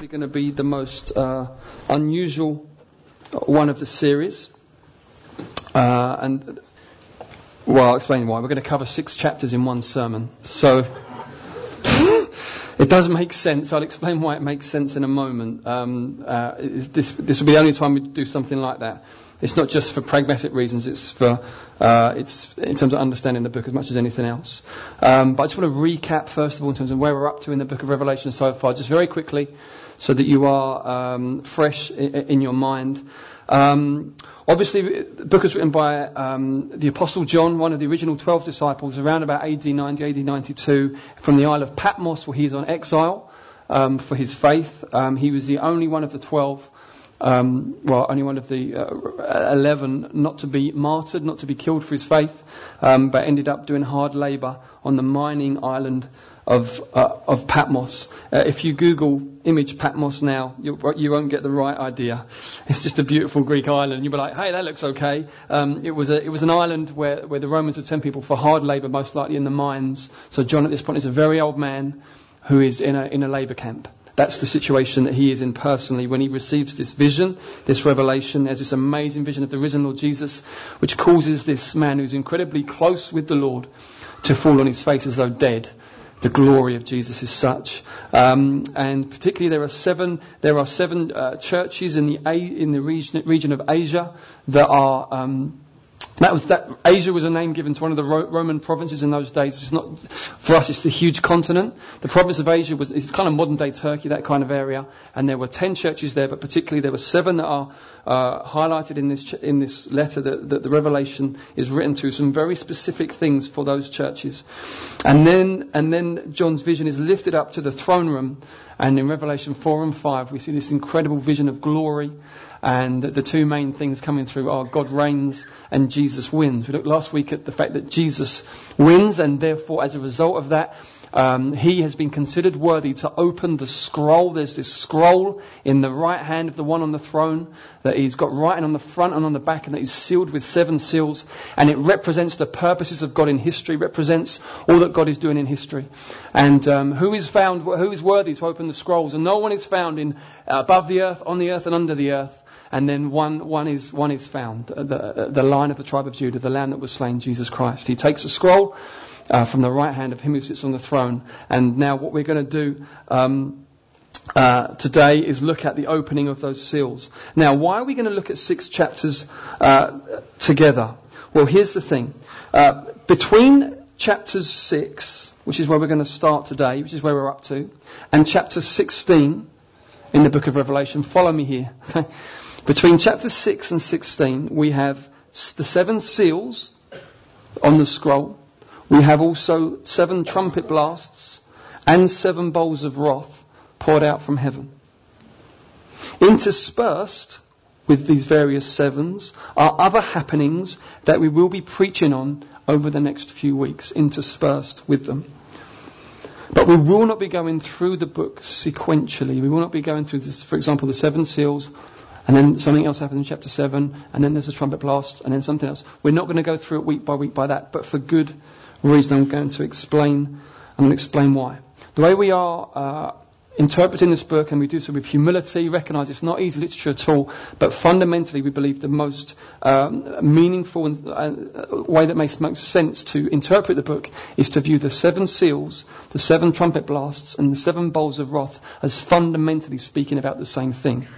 probably going to be the most uh, unusual one of the series. Uh, and, well, I'll explain why. We're going to cover six chapters in one sermon. So, it does make sense. I'll explain why it makes sense in a moment. Um, uh, this, this will be the only time we do something like that. It's not just for pragmatic reasons. It's for uh, it's in terms of understanding the book as much as anything else. Um, but I just want to recap first of all in terms of where we're up to in the book of Revelation so far, just very quickly, so that you are um, fresh in, in, your mind. Um, obviously, the book is written by um, the Apostle John, one of the original 12 disciples, around about AD 90, AD 92, from the Isle of Patmos, where he he's on exile um, for his faith. Um, he was the only one of the 12 um, well, only one of the uh, 11 not to be martyred, not to be killed for his faith, um, but ended up doing hard labour on the mining island of, uh, of Patmos. Uh, if you Google image Patmos now, you, you, won't get the right idea. It's just a beautiful Greek island. You'll be like, hey, that looks okay. Um, it, was a, it was an island where, where the Romans would send people for hard labour, most likely in the mines. So John at this point is a very old man who is in a, in a labour camp. That's the situation that he is in personally when he receives this vision, this revelation. There's this amazing vision of the risen Lord Jesus, which causes this man who's incredibly close with the Lord to fall on his face as though dead. The glory of Jesus is such, um, and particularly there are seven. There are seven uh, churches in the A, in the region, region of Asia that are. Um, that was that. Asia was a name given to one of the Ro- Roman provinces in those days. It's not for us. It's the huge continent. The province of Asia was it's kind of modern day Turkey, that kind of area. And there were ten churches there, but particularly there were seven that are uh, highlighted in this ch- in this letter that, that the Revelation is written to. Some very specific things for those churches. And then and then John's vision is lifted up to the throne room. And in Revelation 4 and 5, we see this incredible vision of glory and the two main things coming through are God reigns and Jesus wins. We looked last week at the fact that Jesus wins, and therefore, as a result of that, um, he has been considered worthy to open the scroll. There's this scroll in the right hand of the one on the throne that he's got writing on the front and on the back, and that is sealed with seven seals. And it represents the purposes of God in history, represents all that God is doing in history. And um, who is found, who is worthy to open the scrolls? And no one is found in uh, above the earth, on the earth, and under the earth and then one, one, is, one is found, uh, the, uh, the Lion of the tribe of Judah, the lamb that was slain, Jesus Christ. He takes a scroll uh, from the right hand of him who sits on the throne. And now what we're going to do um, uh, today is look at the opening of those seals. Now, why are we going to look at six chapters uh, together? Well, here's the thing. Uh, between chapters 6, which is where we're going to start today, which is where we're up to, and chapter 16 in the book of Revelation, follow me here. Between chapter 6 and 16, we have the seven seals on the scroll. We have also seven trumpet blasts and seven bowls of wrath poured out from heaven. Interspersed with these various sevens are other happenings that we will be preaching on over the next few weeks, interspersed with them. But we will not be going through the book sequentially. We will not be going through, this, for example, the seven seals and then something else happens in chapter 7, and then there's a trumpet blast, and then something else. We're not going to go through it week by week by that, but for good reason I'm going to explain, I'm going to explain why. The way we are uh, interpreting this book, and we do so with humility, recognise it's not easy literature at all, but fundamentally we believe the most um, meaningful and, uh, way that makes most sense to interpret the book is to view the seven seals, the seven trumpet blasts, and the seven bowls of wrath as fundamentally speaking about the same thing.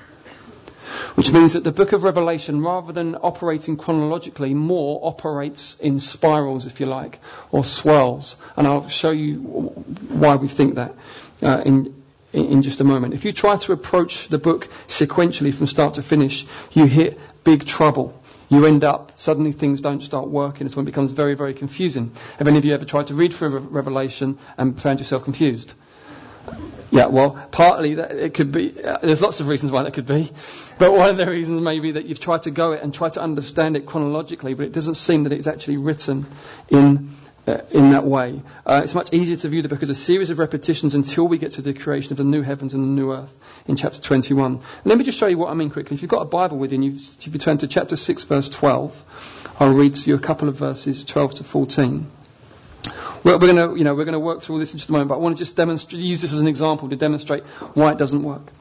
Which means that the book of Revelation, rather than operating chronologically, more operates in spirals, if you like, or swirls. And I'll show you why we think that uh, in, in just a moment. If you try to approach the book sequentially from start to finish, you hit big trouble. You end up, suddenly things don't start working. It's when it becomes very, very confusing. Have any of you ever tried to read through Revelation and found yourself confused? Yeah, well, partly that it could be. Uh, there's lots of reasons why that could be, but one of the reasons may be that you've tried to go it and try to understand it chronologically, but it doesn't seem that it's actually written in uh, in that way. Uh, it's much easier to view the book as a series of repetitions until we get to the creation of the new heavens and the new earth in chapter 21. let me just show you what I mean quickly. If you've got a Bible with you, if you turn to chapter 6, verse 12, I'll read to you a couple of verses, 12 to 14. We're, we're going to, you know, to work through all this in just a moment, but I want to just demonstrate, use this as an example to demonstrate why it doesn't work.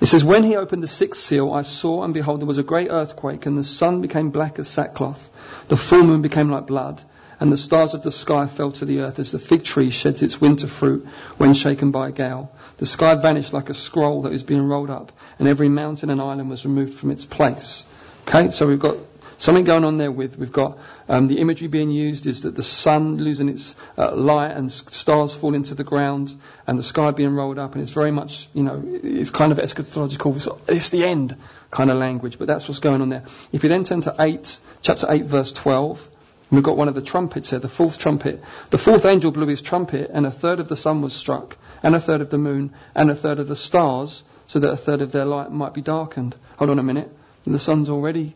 It says, When he opened the sixth seal, I saw, and behold, there was a great earthquake, and the sun became black as sackcloth. The full moon became like blood, and the stars of the sky fell to the earth as the fig tree sheds its winter fruit when shaken by a gale. The sky vanished like a scroll that was being rolled up, and every mountain and island was removed from its place. Okay, so we've got something going on there with we've got um, the imagery being used is that the sun losing its uh, light and stars fall into the ground and the sky being rolled up and it's very much you know it's kind of eschatological. It's the end kind of language but that's what's going on there. If you then turn to 8 chapter 8 verse 12 we've got one of the trumpets here the fourth trumpet. The fourth angel blew his trumpet and a third of the sun was struck and a third of the moon and a third of the stars so that a third of their light might be darkened. Hold on a minute. The sun's already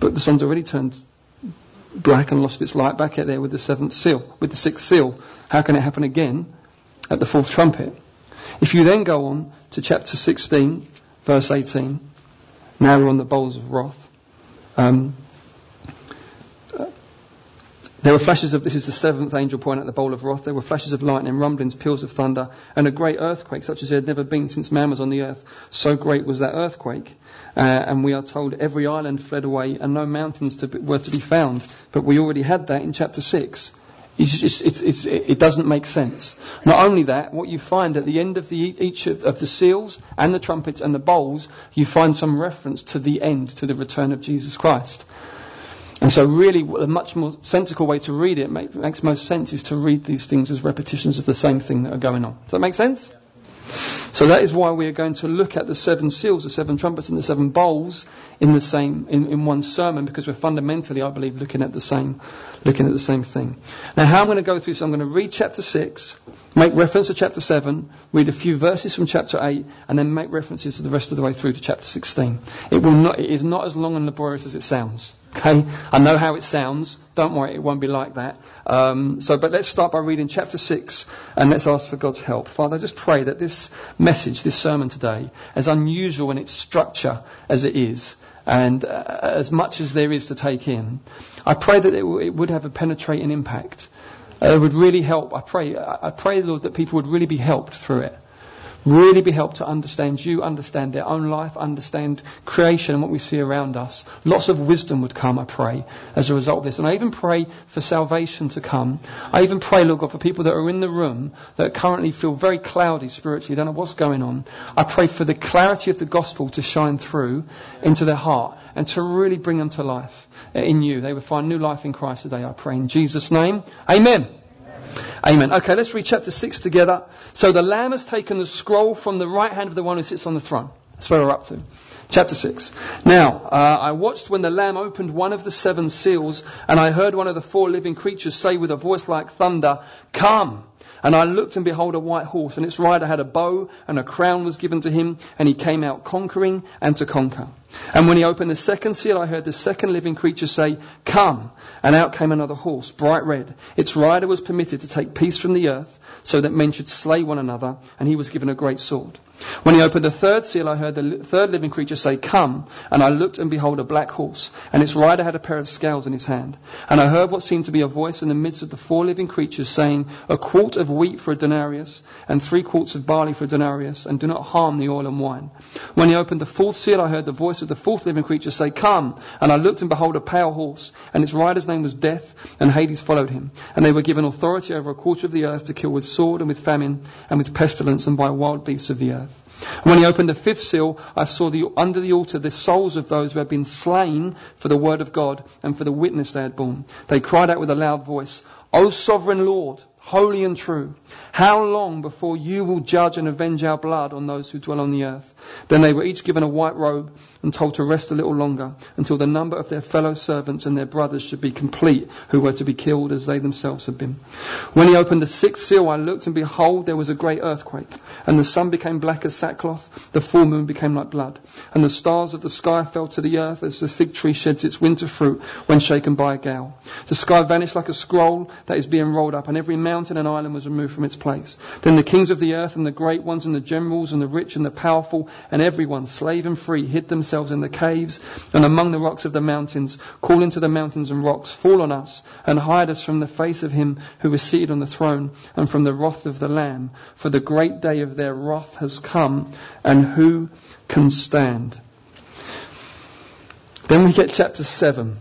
but the sun's already turned black and lost its light back out there with the seventh seal, with the sixth seal. How can it happen again at the fourth trumpet? If you then go on to chapter 16, verse 18, now we're on the bowls of wrath. Um, there were flashes of, this is the seventh angel point at the bowl of wrath. There were flashes of lightning, rumblings, peals of thunder, and a great earthquake, such as there had never been since man was on the earth. So great was that earthquake. Uh, and we are told every island fled away and no mountains to be, were to be found. But we already had that in chapter 6. It's, it's, it's, it doesn't make sense. Not only that, what you find at the end of the, each of, of the seals and the trumpets and the bowls, you find some reference to the end, to the return of Jesus Christ. And so really a much more sensible way to read it make, makes most sense is to read these things as repetitions of the same thing that are going on. Does that make sense? So that is why we are going to look at the seven seals, the seven trumpets and the seven bowls in the same, in, in one sermon because we're fundamentally, I believe, looking at the same, looking at the same thing. Now how I'm going to go through, so I'm going to read chapter six, make reference to chapter 7, read a few verses from chapter 8, and then make references to the rest of the way through to chapter 16. It, will not, it is not as long and laborious as it sounds. Okay? I know how it sounds. Don't worry, it won't be like that. Um, so, but let's start by reading chapter 6, and let's ask for God's help. Father, I just pray that this message, this sermon today, as unusual in its structure as it is, and uh, as much as there is to take in, I pray that it, w- it would have a penetrating impact it would really help. I pray, I pray, Lord, that people would really be helped through it. Really be helped to understand you, understand their own life, understand creation and what we see around us. Lots of wisdom would come, I pray, as a result of this. And I even pray for salvation to come. I even pray, Lord God, for people that are in the room that currently feel very cloudy spiritually, don't know what's going on. I pray for the clarity of the gospel to shine through into their heart and to really bring them to life in you. They would find new life in Christ today, I pray. In Jesus' name, amen. Amen. Okay, let's read chapter 6 together. So the Lamb has taken the scroll from the right hand of the one who sits on the throne. That's where we're up to. Chapter 6. Now, uh, I watched when the Lamb opened one of the seven seals, and I heard one of the four living creatures say with a voice like thunder, Come! And I looked and behold a white horse, and its rider had a bow, and a crown was given to him, and he came out conquering and to conquer. And when he opened the second seal, I heard the second living creature say, Come! And out came another horse, bright red. Its rider was permitted to take peace from the earth, so that men should slay one another, and he was given a great sword. When he opened the third seal, I heard the third living creature say, Come. And I looked and behold a black horse, and its rider had a pair of scales in his hand. And I heard what seemed to be a voice in the midst of the four living creatures saying, A quart of wheat for a denarius, and three quarts of barley for a denarius, and do not harm the oil and wine. When he opened the fourth seal, I heard the voice of the fourth living creature say, Come. And I looked and behold a pale horse, and its rider's name was Death, and Hades followed him. And they were given authority over a quarter of the earth to kill with sword and with famine and with pestilence and by wild beasts of the earth. And when he opened the fifth seal, I saw the, under the altar the souls of those who had been slain for the word of God and for the witness they had borne. They cried out with a loud voice, O sovereign Lord, holy and true. How long before you will judge and avenge our blood on those who dwell on the earth? Then they were each given a white robe and told to rest a little longer until the number of their fellow servants and their brothers should be complete who were to be killed as they themselves had been. When he opened the sixth seal, I looked and behold, there was a great earthquake and the sun became black as sackcloth. The full moon became like blood and the stars of the sky fell to the earth as the fig tree sheds its winter fruit when shaken by a gale. The sky vanished like a scroll that is being rolled up and every mountain and island was removed from its place. Then the kings of the earth and the great ones and the generals and the rich and the powerful and everyone, slave and free, hid themselves in the caves and among the rocks of the mountains, calling into the mountains and rocks, fall on us and hide us from the face of him who is seated on the throne and from the wrath of the Lamb. For the great day of their wrath has come and who can stand? Then we get chapter 7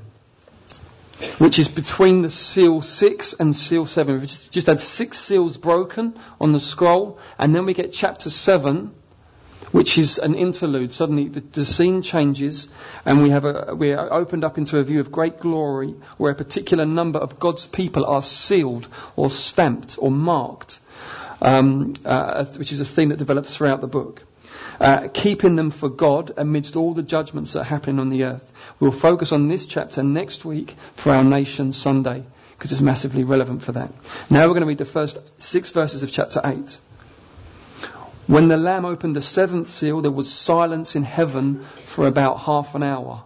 which is between the seal 6 and seal 7. We've just, just had six seals broken on the scroll, and then we get chapter 7, which is an interlude. Suddenly the, the, scene changes, and we have a, we are opened up into a view of great glory, where a particular number of God's people are sealed, or stamped, or marked, um, uh, which is a theme that develops throughout the book. Uh, keeping them for God amidst all the judgments that are happening on the earth. We'll focus on this chapter next week for our Nation Sunday because it's massively relevant for that. Now we're going to read the first six verses of chapter 8. When the Lamb opened the seventh seal, there was silence in heaven for about half an hour.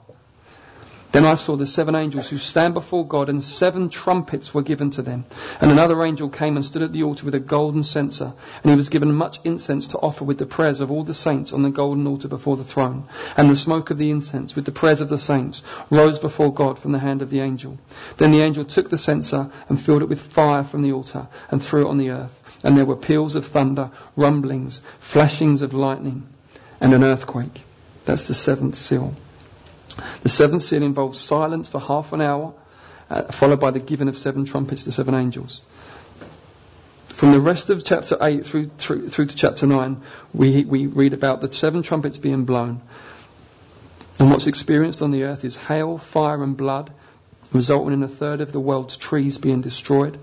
Then I saw the seven angels who stand before God, and seven trumpets were given to them. And another angel came and stood at the altar with a golden censer, and he was given much incense to offer with the prayers of all the saints on the golden altar before the throne. And the smoke of the incense, with the prayers of the saints, rose before God from the hand of the angel. Then the angel took the censer and filled it with fire from the altar, and threw it on the earth. And there were peals of thunder, rumblings, flashings of lightning, and an earthquake. That's the seventh seal. The seventh seal involves silence for half an hour, uh, followed by the giving of seven trumpets to seven angels. From the rest of chapter 8 through, through, through to chapter 9, we, we read about the seven trumpets being blown. And what's experienced on the earth is hail, fire, and blood, resulting in a third of the world's trees being destroyed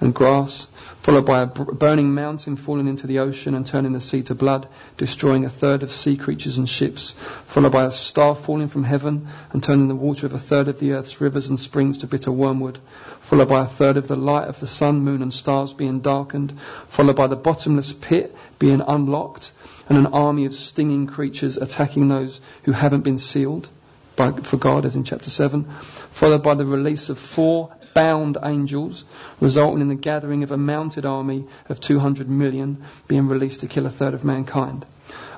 and grass, followed by a burning mountain falling into the ocean and turning the sea to blood, destroying a third of sea creatures and ships, followed by a star falling from heaven and turning the water of a third of the earth's rivers and springs to bitter wormwood, followed by a third of the light of the sun, moon, and stars being darkened, followed by the bottomless pit being unlocked, and an army of stinging creatures attacking those who haven't been sealed. By, for God, as in chapter 7, followed by the release of four bound angels, resulting in the gathering of a mounted army of 200 million being released to kill a third of mankind.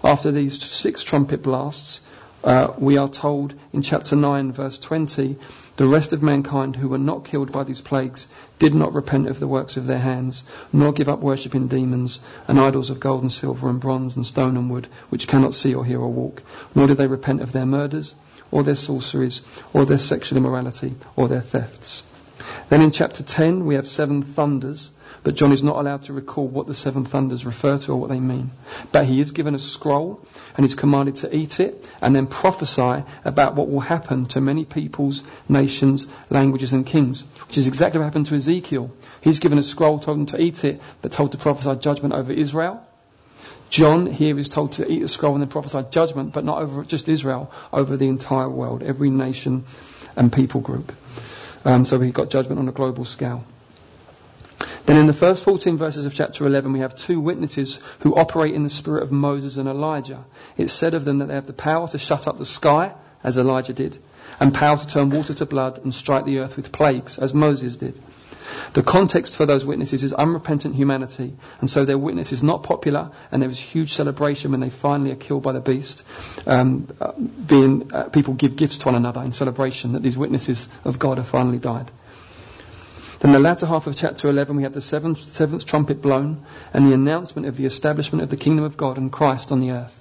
After these six trumpet blasts, uh, we are told in chapter 9, verse 20, the rest of mankind who were not killed by these plagues did not repent of the works of their hands, nor give up worshipping demons and idols of gold and silver and bronze and stone and wood, which cannot see or hear or walk, nor did they repent of their murders, or their sorceries, or their sexual immorality, or their thefts. Then in chapter 10, we have seven thunders, but John is not allowed to recall what the seven thunders refer to or what they mean. But he is given a scroll and is commanded to eat it and then prophesy about what will happen to many peoples, nations, languages, and kings, which is exactly what happened to Ezekiel. He's given a scroll, told him to eat it, but told to prophesy judgment over Israel. John here is told to eat the scroll and then prophesy judgment, but not over just Israel, over the entire world, every nation and people group. Um, so he got judgment on a global scale. Then in the first 14 verses of chapter 11, we have two witnesses who operate in the spirit of Moses and Elijah. It's said of them that they have the power to shut up the sky, as Elijah did, and power to turn water to blood and strike the earth with plagues, as Moses did. The context for those witnesses is unrepentant humanity, and so their witness is not popular, and there is huge celebration when they finally are killed by the beast. Um, uh, being uh, people give gifts to one another in celebration that these witnesses of God have finally died. Then the latter half of chapter 11, we have the seventh, seventh trumpet blown and the announcement of the establishment of the kingdom of God and Christ on the earth.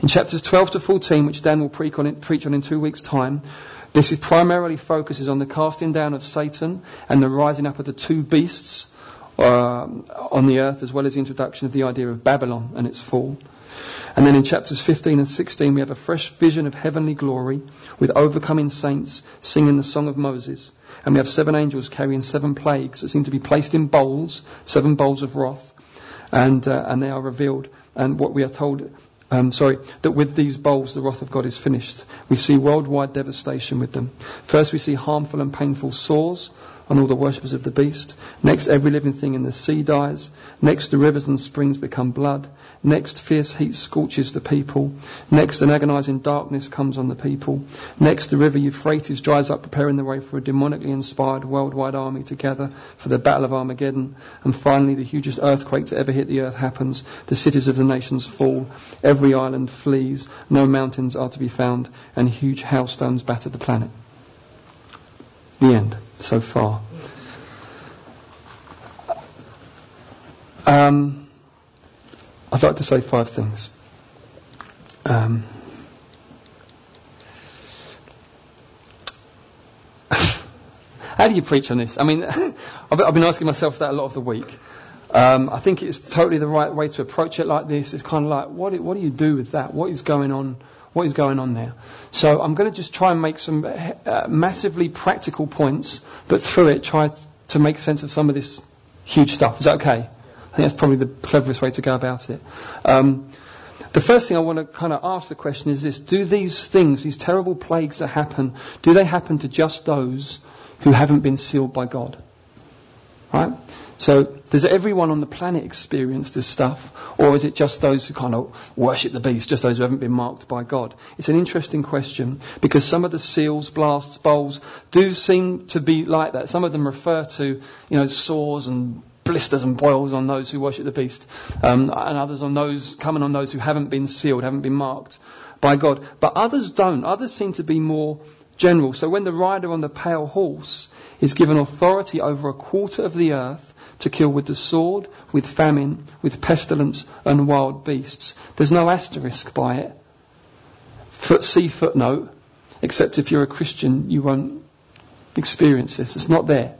In chapters 12 to 14, which Dan will preach on, preach on in two weeks' time, this is primarily focuses on the casting down of Satan and the rising up of the two beasts uh, on the earth, as well as the introduction of the idea of Babylon and its fall. And then in chapters 15 and 16, we have a fresh vision of heavenly glory with overcoming saints singing the song of Moses. And we have seven angels carrying seven plagues that seem to be placed in bowls, seven bowls of wrath. And, uh, and they are revealed. And what we are told um, sorry, that with these bowls the wrath of God is finished. We see worldwide devastation with them. First, we see harmful and painful sores on all the worshippers of the beast. Next, every living thing in the sea dies. Next, the rivers and springs become blood. Next, fierce heat scorches the people. Next, an agonizing darkness comes on the people. Next, the river Euphrates dries up, preparing the way for a demonically inspired worldwide army to gather for the Battle of Armageddon. And finally, the hugest earthquake to ever hit the earth happens. The cities of the nations fall. Every island flees. No mountains are to be found. And huge hailstones batter the planet. The end so far. Um, I'd like to say five things. Um, how do you preach on this? I mean, I've, been asking myself that a lot of the week. Um, I think it's totally the right way to approach it like this. It's kind of like, what, what do you do with that? What is going on? What is going on there? So I'm going to just try and make some uh, massively practical points, but through it try to make sense of some of this huge stuff. Is that okay? I think that's probably the cleverest way to go about it. Um, the first thing I want to kind of ask the question is this: Do these things, these terrible plagues that happen, do they happen to just those who haven't been sealed by God? Right? So, does everyone on the planet experience this stuff, or is it just those who kind of worship the beast, just those who haven't been marked by God? It's an interesting question because some of the seals, blasts, bowls do seem to be like that. Some of them refer to, you know, sores and blisters and boils on those who worship the beast, um, and others on those coming on those who haven't been sealed, haven't been marked by God. But others don't. Others seem to be more general. So when the rider on the pale horse is given authority over a quarter of the earth to kill with the sword, with famine, with pestilence, and wild beasts, there's no asterisk by it. Foot, see footnote, except if you're a Christian, you won't experience this. It's not there.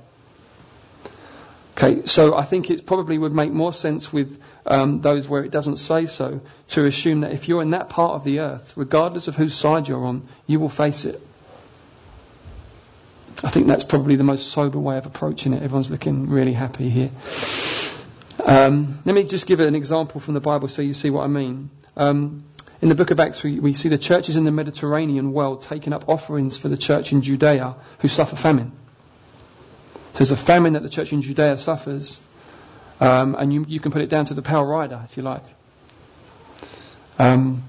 Okay, so I think it probably would make more sense with um, those where it doesn't say so to assume that if you're in that part of the earth, regardless of whose side you're on, you will face it. I think that's probably the most sober way of approaching it. Everyone's looking really happy here. Um, let me just give an example from the Bible so you see what I mean. Um, in the book of Acts, we, we see the churches in the Mediterranean world taking up offerings for the church in Judea who suffer famine. So there's a famine that the church in Judea suffers, um, and you, you, can put it down to the power rider, if you like. Um,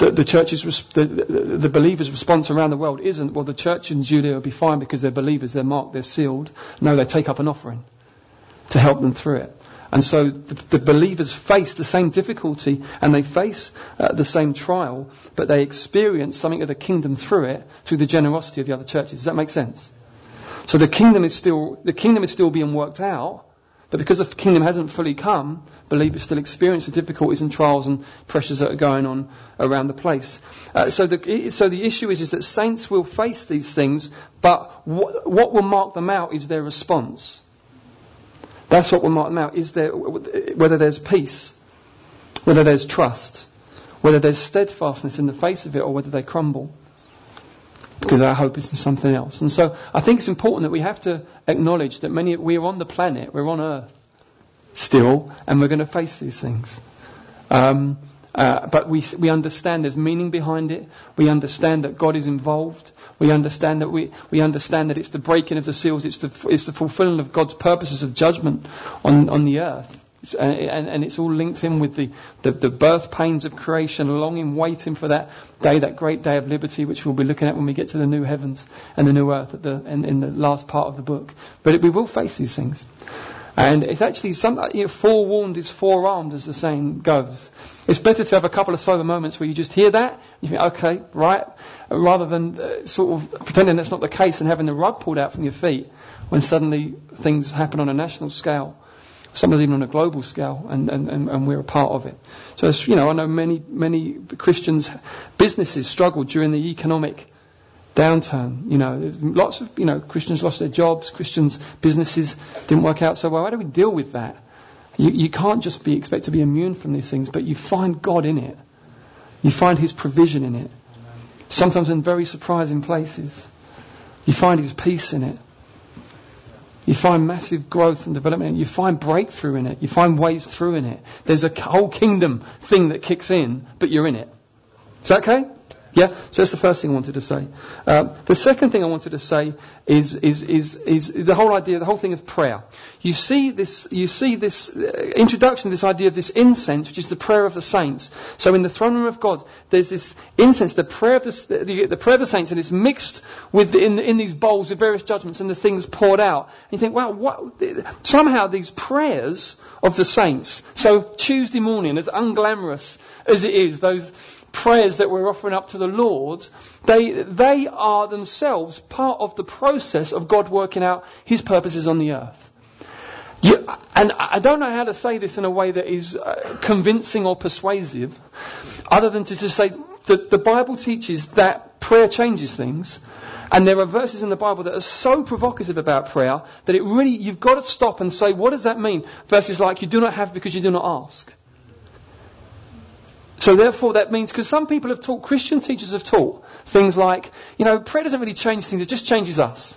the, the church's the, the, believers' response around the world isn't well. The church in Judea will be fine because they're believers, they're marked, they're sealed. No, they take up an offering to help them through it. And so the, the believers face the same difficulty and they face uh, the same trial, but they experience something of the kingdom through it, through the generosity of the other churches. Does that make sense? So the kingdom is still, the kingdom is still being worked out, but because the kingdom hasn't fully come, believers still experience the difficulties and trials and pressures that are going on around the place. Uh, so, the, so the issue is, is that saints will face these things, but what, what will mark them out is their response. That's what will mark them out. Is there, whether there's peace, whether there's trust, whether there's steadfastness in the face of it, or whether they crumble because our hope is in something else. And so I think it's important that we have to acknowledge that many, we're on the planet, we're on Earth still, and we're going to face these things. Um, uh, but we, we understand there's meaning behind it. We understand that God is involved. We understand that we, we understand that it's the breaking of the seals. It's the, it's the fulfilling of God's purposes of judgment on, on the earth. And, and, it's all linked in with the, the, the, birth pains of creation, longing, waiting for that day, that great day of liberty, which we'll be looking at when we get to the new heavens and the new earth at the, in, in the last part of the book. But it, we will face these things. And it's actually some, you know, forewarned is forearmed, as the saying goes. It's better to have a couple of sober moments where you just hear that, you think, okay, right, rather than uh, sort of pretending that's not the case and having the rug pulled out from your feet when suddenly things happen on a national scale some of them even on a global scale, and, and, and, we're a part of it. So, you know, I know many, many Christians, businesses struggled during the economic downturn. You know, lots of, you know, Christians lost their jobs, Christians' businesses didn't work out so well. How do we deal with that? You, you can't just be expect to be immune from these things, but you find God in it. You find His provision in it. Sometimes in very surprising places. You find His peace in it. You find massive growth and development. You find breakthrough in it. You find ways through in it. There's a whole kingdom thing that kicks in, but you're in it. Is that okay? Yeah, so that's the first thing I wanted to say. Uh, the second thing I wanted to say is, is, is, is the whole idea, the whole thing of prayer. You see this, you see this uh, introduction, this idea of this incense, which is the prayer of the saints. So in the throne room of God, there's this incense, the prayer of the, the, the prayer of the saints, and it's mixed with in, in these bowls with various judgments and the things poured out. And you think, wow, what, somehow these prayers of the saints. So Tuesday morning, as unglamorous as it is, those prayers that we're offering up to the Lord, they, they are themselves part of the process of God working out His purposes on the earth. You, and I don't know how to say this in a way that is uh, convincing or persuasive, other than to just say that the Bible teaches that prayer changes things. And there are verses in the Bible that are so provocative about prayer that it really, you've got to stop and say, what does that mean? Verses like, you do not have because you do not ask. So therefore that means, because some people have taught, Christian teachers have taught things like, you know, prayer doesn't really change things, it just changes us.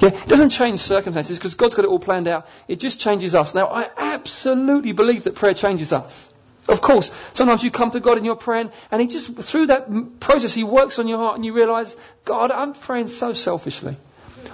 Yeah, it doesn't change circumstances because God's got it all planned out. It just changes us. Now, I absolutely believe that prayer changes us. Of course, sometimes you come to God in your praying, and He just, through that process, He works on your heart, and you realize, God, I'm praying so selfishly.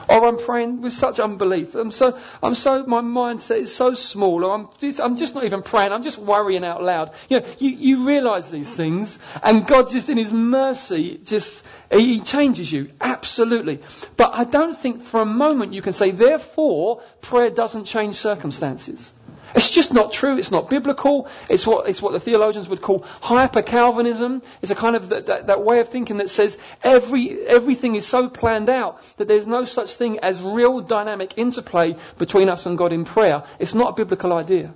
Or I'm praying with such unbelief. I'm so, I'm so, my mindset is so small. Or I'm just, I'm just not even praying. I'm just worrying out loud. You know, you, you realize these things and God just in His mercy just, He changes you. Absolutely. But I don't think for a moment you can say, therefore, prayer doesn't change circumstances. It's just not true. It's not biblical. It's what, it's what the theologians would call hyper-Calvinism. It's a kind of that, that, that way of thinking that says every, everything is so planned out that there's no such thing as real dynamic interplay between us and God in prayer. It's not a biblical idea.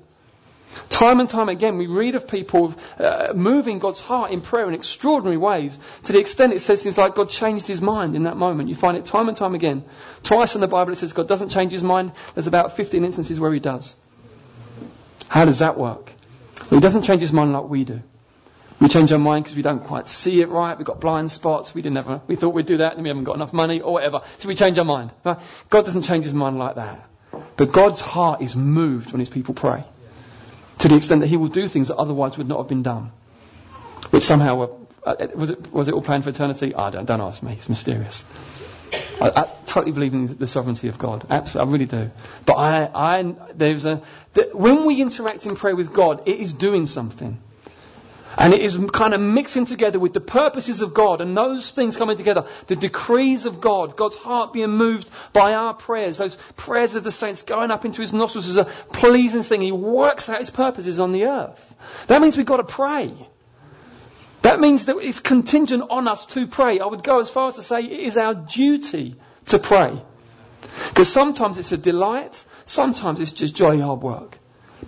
Time and time again, we read of people uh, moving God's heart in prayer in extraordinary ways to the extent it says things like God changed his mind in that moment. You find it time and time again. Twice in the Bible it says God doesn't change his mind. There's about 15 instances where he does. How does that work? Well, he doesn't change his mind like we do. We change our mind because we don't quite see it right. We've got blind spots. We didn't ever, we thought we'd do that and we haven't got enough money or whatever. So we change our mind. Right? God doesn't change his mind like that. But God's heart is moved when his people pray. To the extent that he will do things that otherwise would not have been done. Which somehow were, uh, was it, was it all planned for eternity? I don't, don't ask me. It's mysterious. I, I, totally believe in the sovereignty of God. Absolutely, I really do. But I, I, there's a, the, when we interact in prayer with God, it is doing something. And it is kind of mixing together with the purposes of God and those things coming together. The decrees of God, God's heart being moved by our prayers, those prayers of the saints going up into his nostrils is a pleasing thing. He works out his purposes on the earth. That means we've got to pray. That means that it's contingent on us to pray. I would go as far as to say it is our duty to pray. Because sometimes it's a delight, sometimes it's just jolly hard work.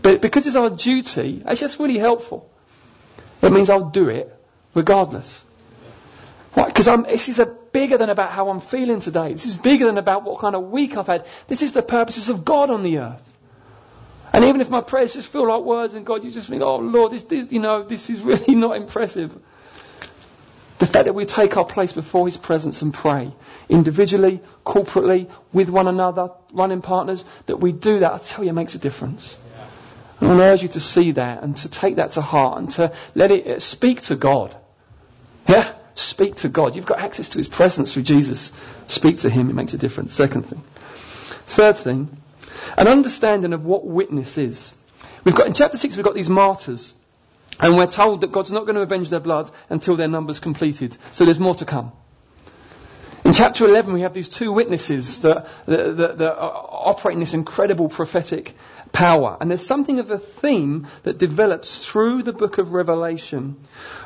But because it's our duty, it's just really helpful. It means I'll do it regardless. Why? Because this is bigger than about how I'm feeling today. This is bigger than about what kind of week I've had. This is the purposes of God on the earth. And even if my prayers just feel like words and God, you just think, oh Lord, this, this, you know, this is really not impressive. The fact that we take our place before His presence and pray, individually, corporately, with one another, running partners, that we do that, I tell you, it makes a difference. I want to urge you to see that and to take that to heart and to let it uh, speak to God. Yeah? Speak to God. You've got access to His presence through Jesus. Speak to Him. It makes a difference. Second thing. Third thing, an understanding of what witness is. We've got in chapter 6 we've got these martyrs. And we're told that God's not going to avenge their blood until their number's completed. So there's more to come. In chapter 11, we have these two witnesses that, that, that, that operate this incredible prophetic power. And there's something of a theme that develops through the book of Revelation,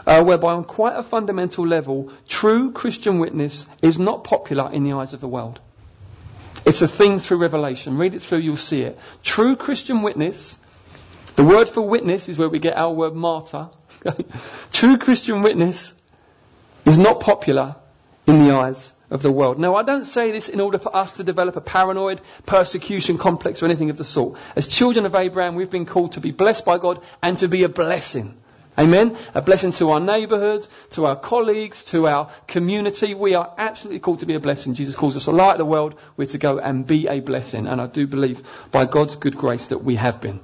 uh, whereby on quite a fundamental level, true Christian witness is not popular in the eyes of the world. It's a thing through Revelation. Read it through, you'll see it. True Christian witness, the word for witness is where we get our word martyr. True Christian witness is not popular in the eyes of the world. Now, I don't say this in order for us to develop a paranoid persecution complex or anything of the sort. As children of Abraham, we've been called to be blessed by God and to be a blessing. Amen. A blessing to our neighbourhood, to our colleagues, to our community. We are absolutely called to be a blessing. Jesus calls us a light of the world. We're to go and be a blessing. And I do believe by God's good grace that we have been.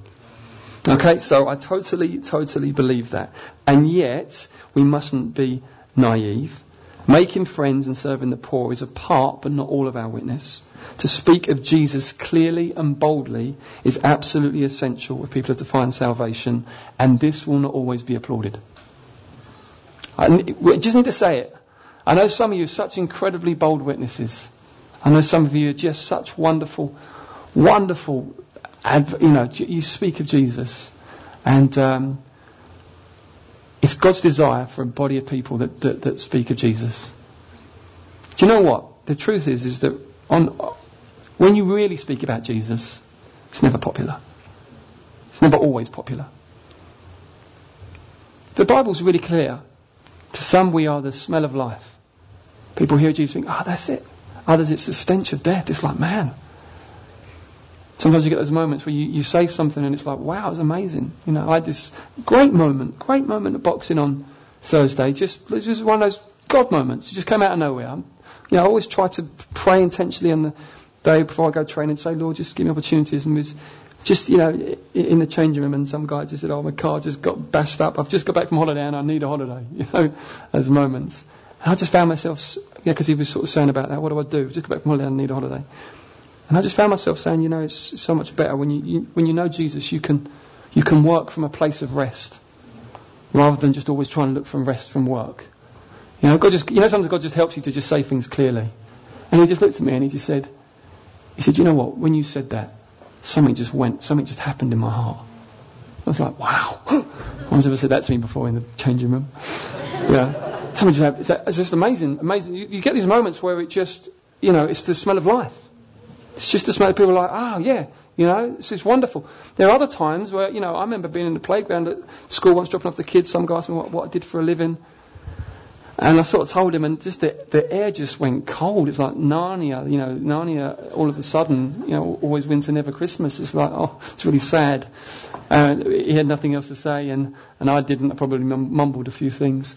Okay, so I totally, totally believe that. And yet, we mustn't be naive. Making friends and serving the poor is a part, but not all of our witness. To speak of Jesus clearly and boldly is absolutely essential if people are to find salvation, and this will not always be applauded. I just need to say it. I know some of you are such incredibly bold witnesses. I know some of you are just such wonderful, wonderful, you know, you speak of Jesus. And um, it's God's desire for a body of people that, that, that speak of Jesus. Do you know what? The truth is, is that on, when you really speak about Jesus, it's never popular. It's never always popular. The Bible's really clear. To some, we are the smell of life. People hear Jesus think, oh, that's it. Ah, Others, it's the stench of death. It's like, man. Sometimes you get those moments where you, you say something and it's like, wow, it's amazing. You know, I had this great moment, great moment of boxing on Thursday. Just, just one of those God moments. It just came out of nowhere. You know, I always try to pray intentionally on the day before I go train and say, Lord, just give me opportunities. And was just, you know, in the changing room and some guy just said, oh, my car just got bashed up. I've just got back from holiday and I need a holiday. You know, those moments. And I just found myself, yeah, because he was sort of saying about that, what do I do? Just go back from holiday and need a holiday. And I just found myself saying, you know, it's so much better when you, you, when you know Jesus, you can you can work from a place of rest rather than just always trying to look from rest from work. You know, God just you know sometimes God just helps you to just say things clearly. And he just looked at me and he just said, he said, you know what? When you said that, something just went, something just happened in my heart. I was like, wow. no one's ever said that to me before in the changing room. Yeah. Something just happened. It's just amazing, amazing. You, you get these moments where it just, you know, it's the smell of life. It's just smell of people like, oh yeah, you know, this is wonderful. There are other times where, you know, I remember being in the playground at school once dropping off the kids. Some guy asked me what, what I did for a living. And I sort of told him, and just the, the air just went cold. It was like Narnia, you know, Narnia all of a sudden, you know, always winter, never Christmas. It's like, oh, it's really sad. And he had nothing else to say, and, and I didn't. I probably mumbled a few things.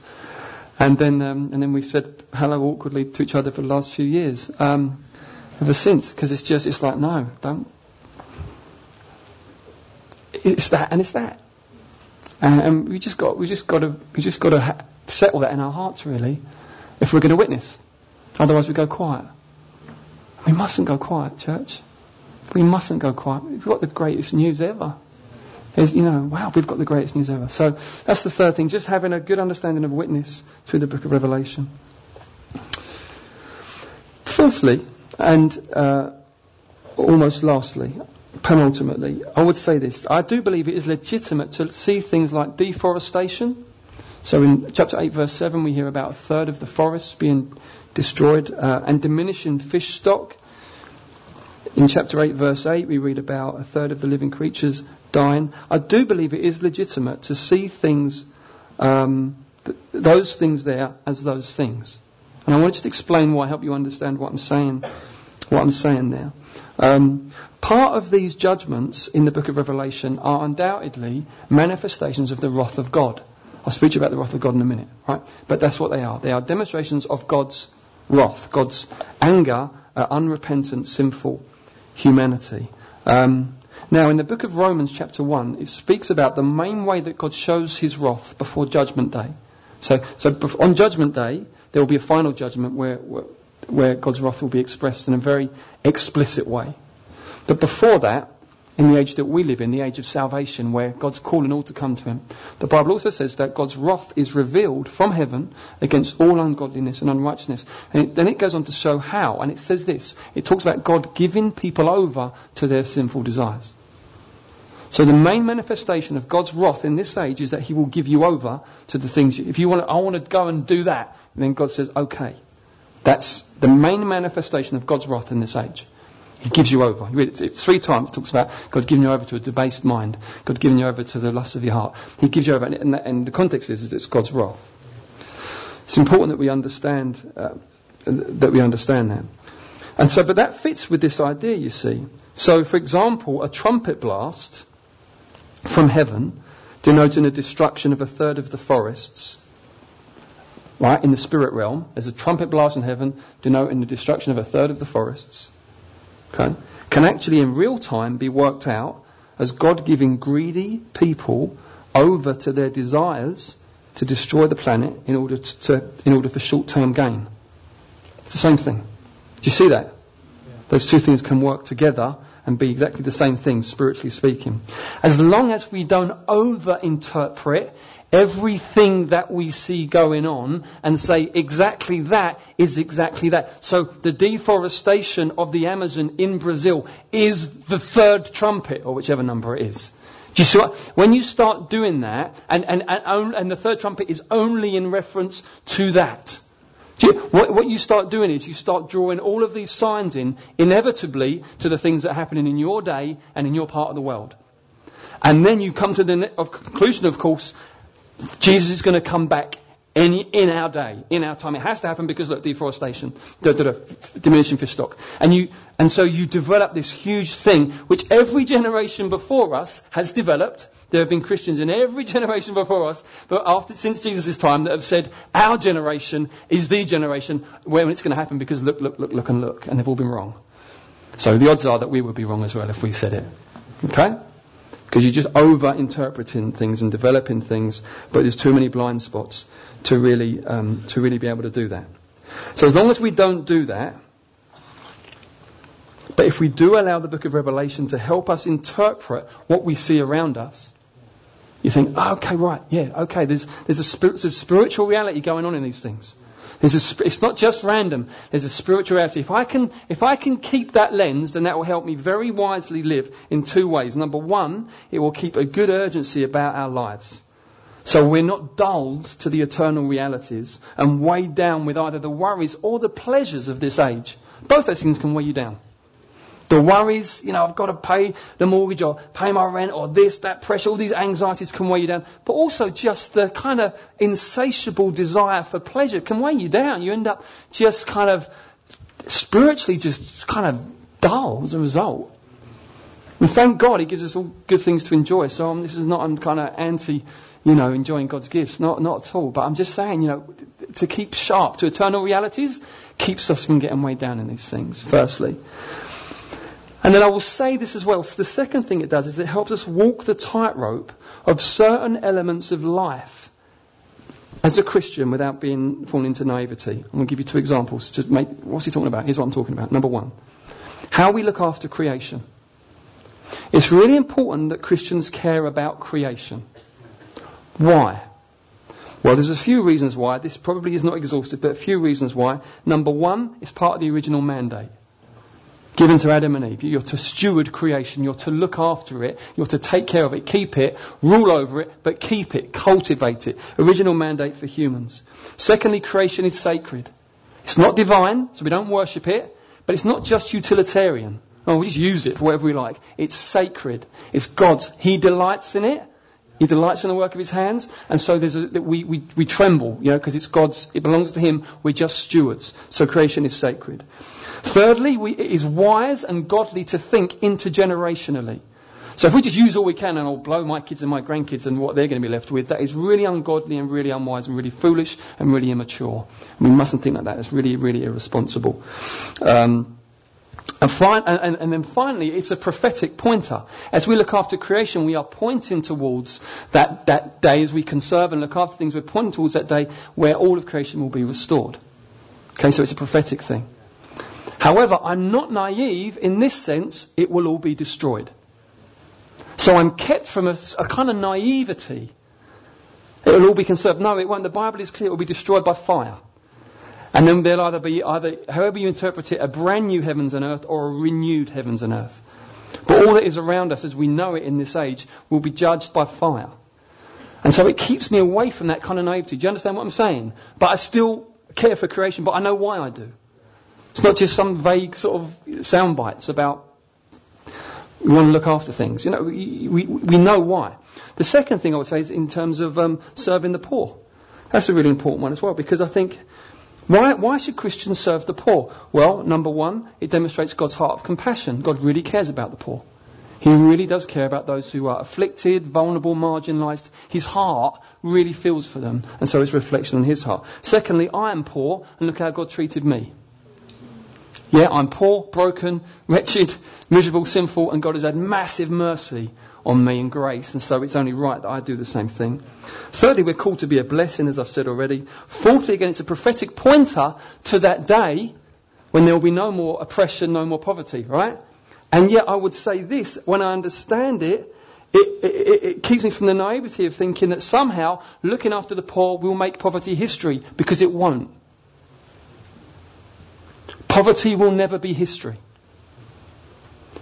And then, um, and then we said hello awkwardly to each other for the last few years. Um, ever since, because it's just, it's like, no, don't. It's that, and it's that. And we just got, we just got to, we just got to ha- settle that in our hearts, really, if we're going to witness. Otherwise, we go quiet. We mustn't go quiet, church. We mustn't go quiet. We've got the greatest news ever. There's, you know, wow, we've got the greatest news ever. So that's the third thing, just having a good understanding of witness through the book of Revelation. Fourthly, and uh, almost lastly, penultimately, I would say this. I do believe it is legitimate to see things like deforestation. So in chapter 8, verse 7, we hear about a third of the forests being destroyed uh, and diminishing fish stock. In chapter 8, verse 8, we read about a third of the living creatures dying. I do believe it is legitimate to see things, um, th- those things there as those things. And I want to just explain why, help you understand what I'm saying, what I'm saying there. Um, part of these judgments in the book of Revelation are undoubtedly manifestations of the wrath of God. I'll speak to you about the wrath of God in a minute, right? But that's what they are. They are demonstrations of God's wrath, God's anger at unrepentant, sinful humanity. Um, now, in the book of Romans, chapter 1, it speaks about the main way that God shows his wrath before Judgment Day. So, so on Judgment Day, there will be a final judgment where, where, where God's wrath will be expressed in a very explicit way. But before that, in the age that we live in, the age of salvation, where God's calling all to come to Him. The Bible also says that God's wrath is revealed from heaven against all ungodliness and unrighteousness. And it, then it goes on to show how, and it says this. It talks about God giving people over to their sinful desires. So the main manifestation of God's wrath in this age is that He will give you over to the things. If you want, to, I want to go and do that, and then God says, okay. That's the main manifestation of God's wrath in this age. He gives you over. You read it three times. It talks about God giving you over to a debased mind. God giving you over to the lust of your heart. He gives you over, and, and the context is, is it's God's wrath. It's important that we understand uh, that we understand that. And so, but that fits with this idea, you see. So, for example, a trumpet blast from heaven, denoting the destruction of a third of the forests, right, in the spirit realm. There's a trumpet blast in heaven denoting the destruction of a third of the forests. Okay? Can actually in real time be worked out as God giving greedy people over to their desires to destroy the planet in order, to, to in order for short-term gain. It's the same thing. Do you see that? Those two things can work together and be exactly the same thing, spiritually speaking. As long as we don't over-interpret everything that we see going on and say exactly that is exactly that. So the deforestation of the Amazon in Brazil is the third trumpet, or whichever number it is. Do you see what? When you start doing that, and, and, and, and the third trumpet is only in reference to that. What, you start doing is you start drawing all of these signs in, inevitably, to the things that are happening in your day and in your part of the world. And then you come to the conclusion, of course, Jesus is going to come back in, in our day, in our time. It has to happen because, look, deforestation, da, da, da, diminishing fish stock. And, you, and so you develop this huge thing, which every generation before us has developed. There have been Christians in every generation before us, but after, since Jesus' time, that have said, our generation is the generation when it's going to happen because look, look, look, look, and look. And they've all been wrong. So the odds are that we would be wrong as well if we said it. Okay? Because you're just over interpreting things and developing things, but there's too many blind spots to really, um, to really be able to do that. So as long as we don't do that, but if we do allow the book of Revelation to help us interpret what we see around us, you think, oh, okay, right, yeah, okay, there's, there's, a, there's a spiritual reality going on in these things. There's a, it's not just random. There's a spirituality. If I can, if I can keep that lens, then that will help me very wisely live in two ways. Number one, it will keep a good urgency about our lives. So we're not dulled to the eternal realities and weighed down with either the worries or the pleasures of this age. Both those things can weigh you down. The worries, you know, I've got to pay the mortgage or pay my rent or this, that pressure, all these anxieties can weigh you down. But also just the kind of insatiable desire for pleasure can weigh you down. You end up just kind of spiritually just kind of dull as a result. And thank God He gives us all good things to enjoy. So um, this is not I'm kind of anti, you know, enjoying God's gifts. Not, not at all. But I'm just saying, you know, to keep sharp to eternal realities keeps us from getting weighed down in these things, firstly. And then I will say this as well. So the second thing it does is it helps us walk the tightrope of certain elements of life as a Christian without being falling into naivety. I'm going to give you two examples to make, what's he talking about? Here's what I'm talking about. Number one, how we look after creation. It's really important that Christians care about creation. Why? Well, there's a few reasons why. This probably is not exhaustive, but a few reasons why. Number one, it's part of the original mandate given to Adam and Eve. You're to steward creation. You're to look after it. You're to take care of it, keep it, rule over it, but keep it, cultivate it. Original mandate for humans. Secondly, creation is sacred. It's not divine, so we don't worship it, but it's not just utilitarian. Oh, we just use it for whatever we like. It's sacred. It's God's. He delights in it. He delights in the work of his hands, and so there's a, we, we, we tremble, you know, because it's God's, it belongs to him, we're just stewards. So creation is sacred. Thirdly, we, it is wise and godly to think intergenerationally. So if we just use all we can and I'll blow my kids and my grandkids and what they're going to be left with, that is really ungodly and really unwise and really foolish and really immature. We mustn't think like that. It's really, really irresponsible. Um, and, fi- and, and, then finally, it's a prophetic pointer. As we look after creation, we are pointing towards that, that day as we conserve and look after things, we're pointing towards that day where all of creation will be restored. Okay, so it's a prophetic thing. However, I'm not naive in this sense, it will all be destroyed. So I'm kept from a, a kind of naivety. It will all be conserved. No, it won't. The Bible is clear it will be destroyed by fire. And then there'll either be either, however you interpret it, a brand new heavens and earth or a renewed heavens and earth. But all that is around us as we know it in this age will be judged by fire. And so it keeps me away from that kind of naivety. Do you understand what I'm saying? But I still care for creation, but I know why I do. It's not just some vague sort of sound bites about we want to look after things. You know, we, we, we know why. The second thing I would say is in terms of um, serving the poor. That's a really important one as well because I think why, why should Christians serve the poor? Well, number one, it demonstrates God's heart of compassion. God really cares about the poor. He really does care about those who are afflicted, vulnerable, marginalised. His heart really feels for them, and so it's reflection on his heart. Secondly, I am poor, and look how God treated me. Yeah, I'm poor, broken, wretched, miserable, sinful, and God has had massive mercy on me and grace, and so it's only right that I do the same thing. Thirdly, we're called to be a blessing, as I've said already. Fourthly, again, it's a prophetic pointer to that day when there will be no more oppression, no more poverty, right? And yet I would say this, when I understand it, it, it, it, keeps me from the naivety of thinking that somehow looking after the poor will make poverty history, because it won't. Poverty will never be history.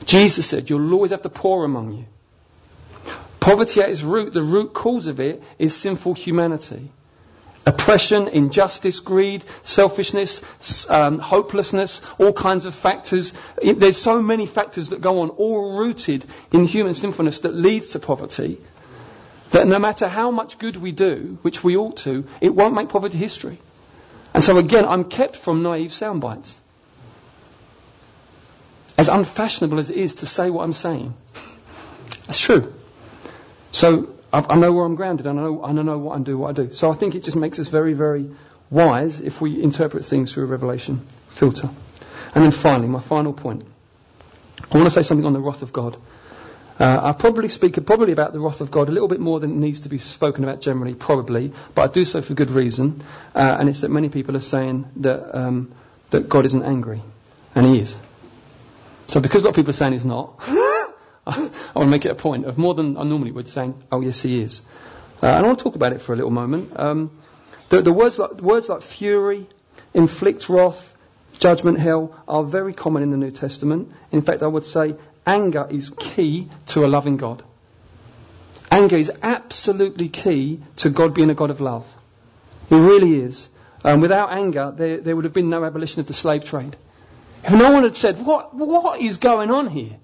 Jesus said, You'll always have the poor among you. Poverty at its root, the root cause of it, is sinful humanity. Oppression, injustice, greed, selfishness, um, hopelessness, all kinds of factors. There's so many factors that go on, all rooted in human sinfulness that leads to poverty, that no matter how much good we do, which we ought to, it won't make poverty history. And so again, I'm kept from naive sound bites. As unfashionable as it is to say what I'm saying, that's true. So I, know where I'm grounded and I know, and I know what I do, what I do. So I think it just makes us very, very wise if we interpret things through a revelation filter. And then finally, my final point. I want to say something on the wrath of God. Uh, I probably speak probably about the wrath of God a little bit more than needs to be spoken about generally, probably, but I do so for good reason, uh, and it's that many people are saying that um, that God isn't angry, and He is. So because a lot of people are saying He's not, I want to make it a point of more than I normally would saying, oh yes, he is. Uh, and I want to talk about it for a little moment. Um, the, the, words like, words like fury, inflict wrath, judgment, hell are very common in the New Testament. In fact, I would say anger is key to a loving God. Anger is absolutely key to God being a God of love. It really is. Um, without anger, there, there would have been no abolition of the slave trade. If no one had said, what, what is going on here?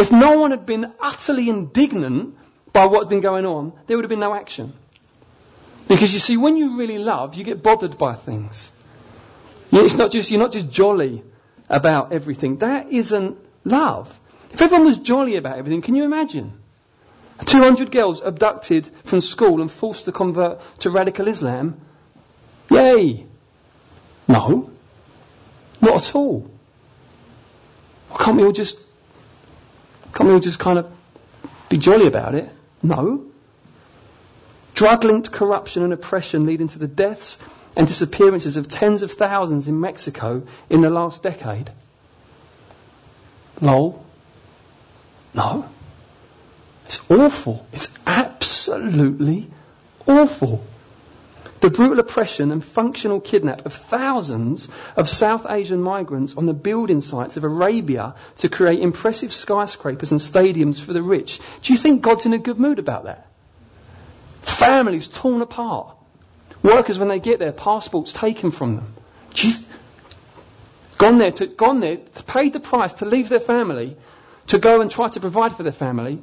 If no one had been utterly indignant by what had been going on, there would have been no action. Because you see, when you really love, you get bothered by things. It's not just, you're not just jolly about everything. That isn't love. If everyone was jolly about everything, can you imagine? 200 girls abducted from school and forced to convert to radical Islam. Yay! No. Not at all. Why can't we all just can't we just kind of be jolly about it? No. Drug linked corruption and oppression leading to the deaths and disappearances of tens of thousands in Mexico in the last decade. Lol. No. It's awful. It's absolutely awful the brutal oppression and functional kidnap of thousands of South Asian migrants on the building sites of Arabia to create impressive skyscrapers and stadiums for the rich. Do you think God's in a good mood about that? Families torn apart. Workers, when they get there, passports taken from them. You, gone there, to, gone there, paid the price to leave their family, to go and try to provide for their family,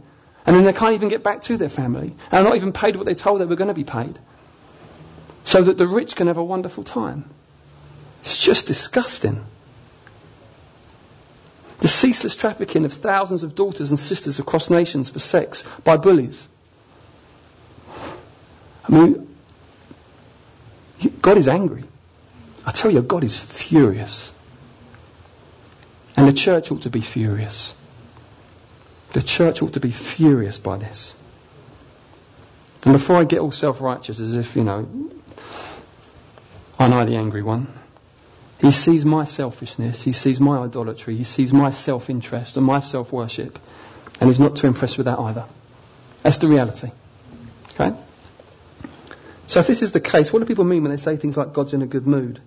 and then they can't even get back to their family, and not even paid what they told they were going to be paid so that the rich can have a wonderful time. It's just disgusting. The ceaseless trafficking of thousands of daughters and sisters across nations for sex by bullies. I mean, God is angry. I tell you, God is furious. And the church ought to be furious. The church ought to be furious by this. And before I get all self righteous, as if, you know, I know the angry one. He sees my selfishness, he sees my idolatry, he sees my self interest and my self worship, and he's not too impressed with that either. That's the reality. Okay? So if this is the case, what do people mean when they say things like God's in a good mood?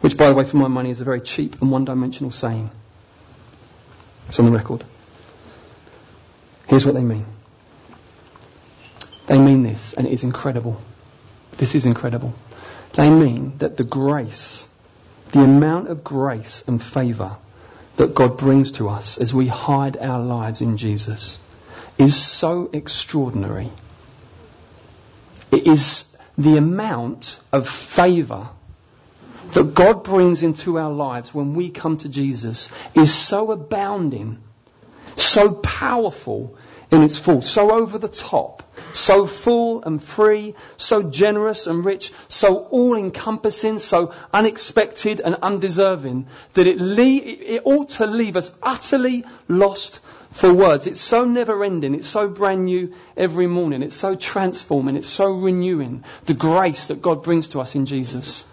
Which, by the way, for my money is a very cheap and one dimensional saying. It's on the record. Here's what they mean. They mean this, and it is incredible. This is incredible. They mean that the grace, the amount of grace and favour that God brings to us as we hide our lives in Jesus is so extraordinary. It is the amount of favour that God brings into our lives when we come to Jesus is so abounding, so powerful, in its full, so over the top, so full and free, so generous and rich, so all encompassing, so unexpected and undeserving that it, le- it ought to leave us utterly lost for words. It's so never ending. It's so brand new every morning. It's so transforming. It's so renewing. The grace that God brings to us in Jesus.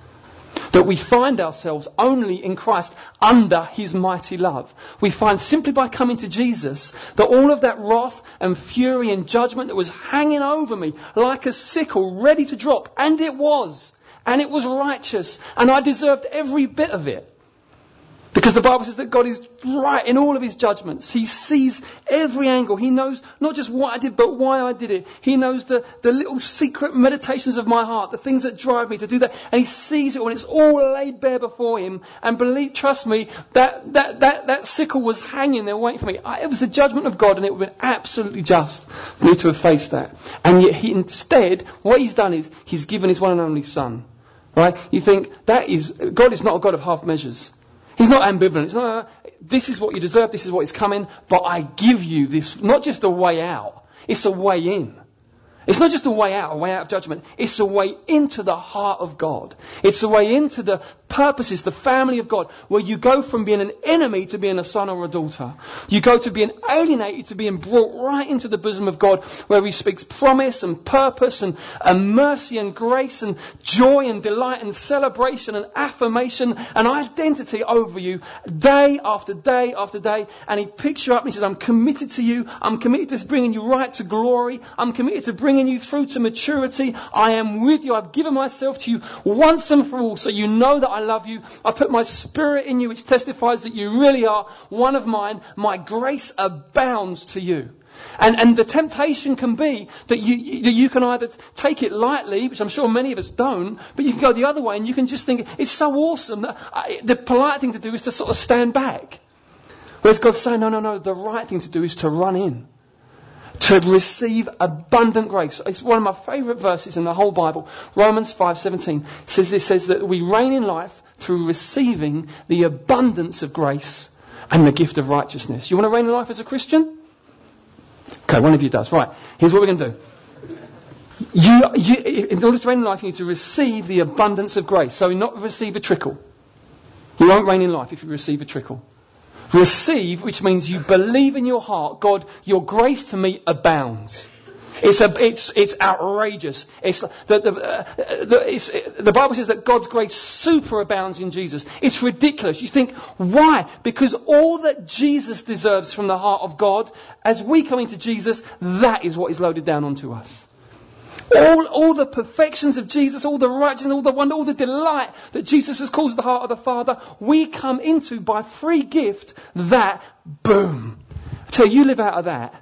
That we find ourselves only in Christ under His mighty love. We find simply by coming to Jesus that all of that wrath and fury and judgment that was hanging over me like a sickle ready to drop, and it was, and it was righteous, and I deserved every bit of it. Because the Bible says that God is right in all of his judgments. He sees every angle. He knows not just what I did, but why I did it. He knows the, the little secret meditations of my heart, the things that drive me to do that. And he sees it when it's all laid bare before him. And believe, trust me, that, that, that, that sickle was hanging there waiting for me. I, it was the judgment of God and it would have been absolutely just for me to have faced that. And yet he instead, what he's done is he's given his one and only son. Right? You think that is, God is not a God of half measures. He's not ambivalent. It's not, uh, this is what you deserve, this is what is coming, but I give you this, not just a way out, it's a way in. It's not just a way out, a way out of judgment. It's a way into the heart of God. It's a way into the purposes, the family of God, where you go from being an enemy to being a son or a daughter. You go to being alienated to being brought right into the bosom of God, where He speaks promise and purpose and, and mercy and grace and joy and delight and celebration and affirmation and identity over you day after day after day. And He picks you up and He says, I'm committed to you. I'm committed to bringing you right to glory. I'm committed to bringing you through to maturity. I am with you. I've given myself to you once and for all so you know that I love you. I put my spirit in you which testifies that you really are one of mine. My grace abounds to you. And, and the temptation can be that you, you, you can either take it lightly, which I'm sure many of us don't, but you can go the other way and you can just think, it's so awesome that I, the polite thing to do is to sort of stand back. Whereas God's saying, no, no, no, the right thing to do is to run in to receive abundant grace. It's one of my favourite verses in the whole Bible. Romans 5:17 says this says that we reign in life through receiving the abundance of grace and the gift of righteousness. You want to reign in life as a Christian? Okay, one of you does. Right. Here's what we're going to do. You, you, in order to reign in life, you need to receive the abundance of grace. So not receive a trickle. You won't reign in life if you receive a trickle. Receive, which means you believe in your heart, God, your grace to me abounds. It's, a, it's, it's outrageous. It's, the, the, uh, the, it's, the Bible says that God's grace superabounds in Jesus. It's ridiculous. You think, why? Because all that Jesus deserves from the heart of God, as we come into Jesus, that is what is loaded down onto us. All, all the perfections of Jesus, all the righteousness, all the wonder, all the delight that Jesus has caused the heart of the Father, we come into by free gift that, boom. You, you live out of that,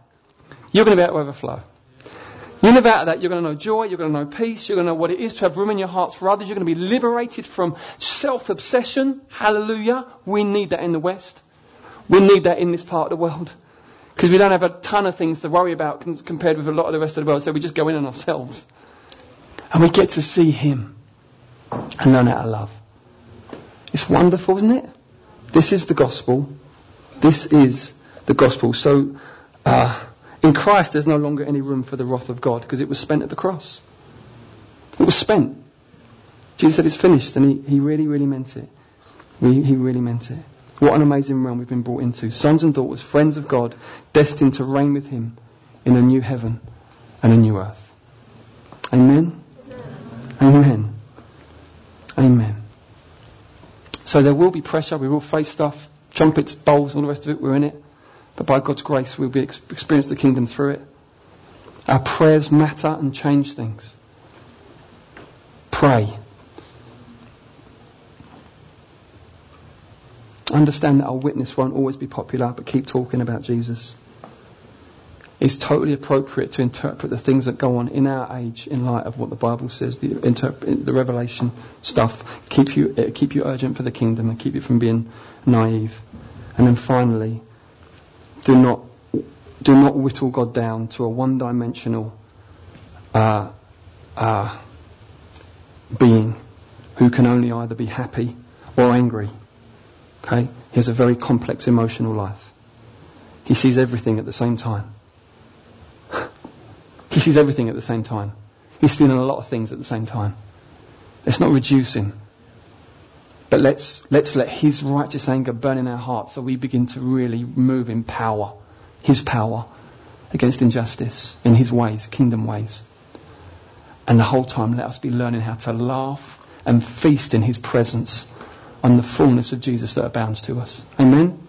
you're going to be able to overflow. You live out of that, you're going to know joy, you're going to know peace, you're going to know what it is to have room in your hearts for others, you're going to be liberated from self-obsession. Hallelujah. We need that in the West. We need that in this part of the world. Because we don't have a ton of things to worry about compared with a lot of the rest of the world, so we just go in on ourselves. And we get to see Him and learn how to love. It's wonderful, isn't it? This is the gospel. This is the gospel. So, uh, in Christ, there's no longer any room for the wrath of God because it was spent at the cross. It was spent. Jesus said it's finished, and he, he really, really meant it. He, he really meant it. What an amazing realm we've been brought into. Sons and daughters, friends of God, destined to reign with Him in a new heaven and a new earth. Amen? Amen. Amen. So there will be pressure, we will face stuff, trumpets, bowls, all the rest of it, we're in it. But by God's grace, we'll be experience the kingdom through it. Our prayers matter and change things. Pray. Understand that our witness won't always be popular, but keep talking about Jesus. It's totally appropriate to interpret the things that go on in our age in light of what the Bible says, the, interp- the revelation stuff. Keep you, keep you urgent for the kingdom and keep you from being naive. And then finally, do not, do not whittle God down to a one-dimensional uh, uh, being who can only either be happy or angry. Okay? He has a very complex emotional life. He sees everything at the same time. He sees everything at the same time. He's feeling a lot of things at the same time. Let's not reduce him. But let's, let's let his righteous anger burn in our hearts so we begin to really move in power, his power, against injustice in his ways, kingdom ways. And the whole time let us be learning how to laugh and feast in his presence on the fullness of Jesus that abounds to us. Amen?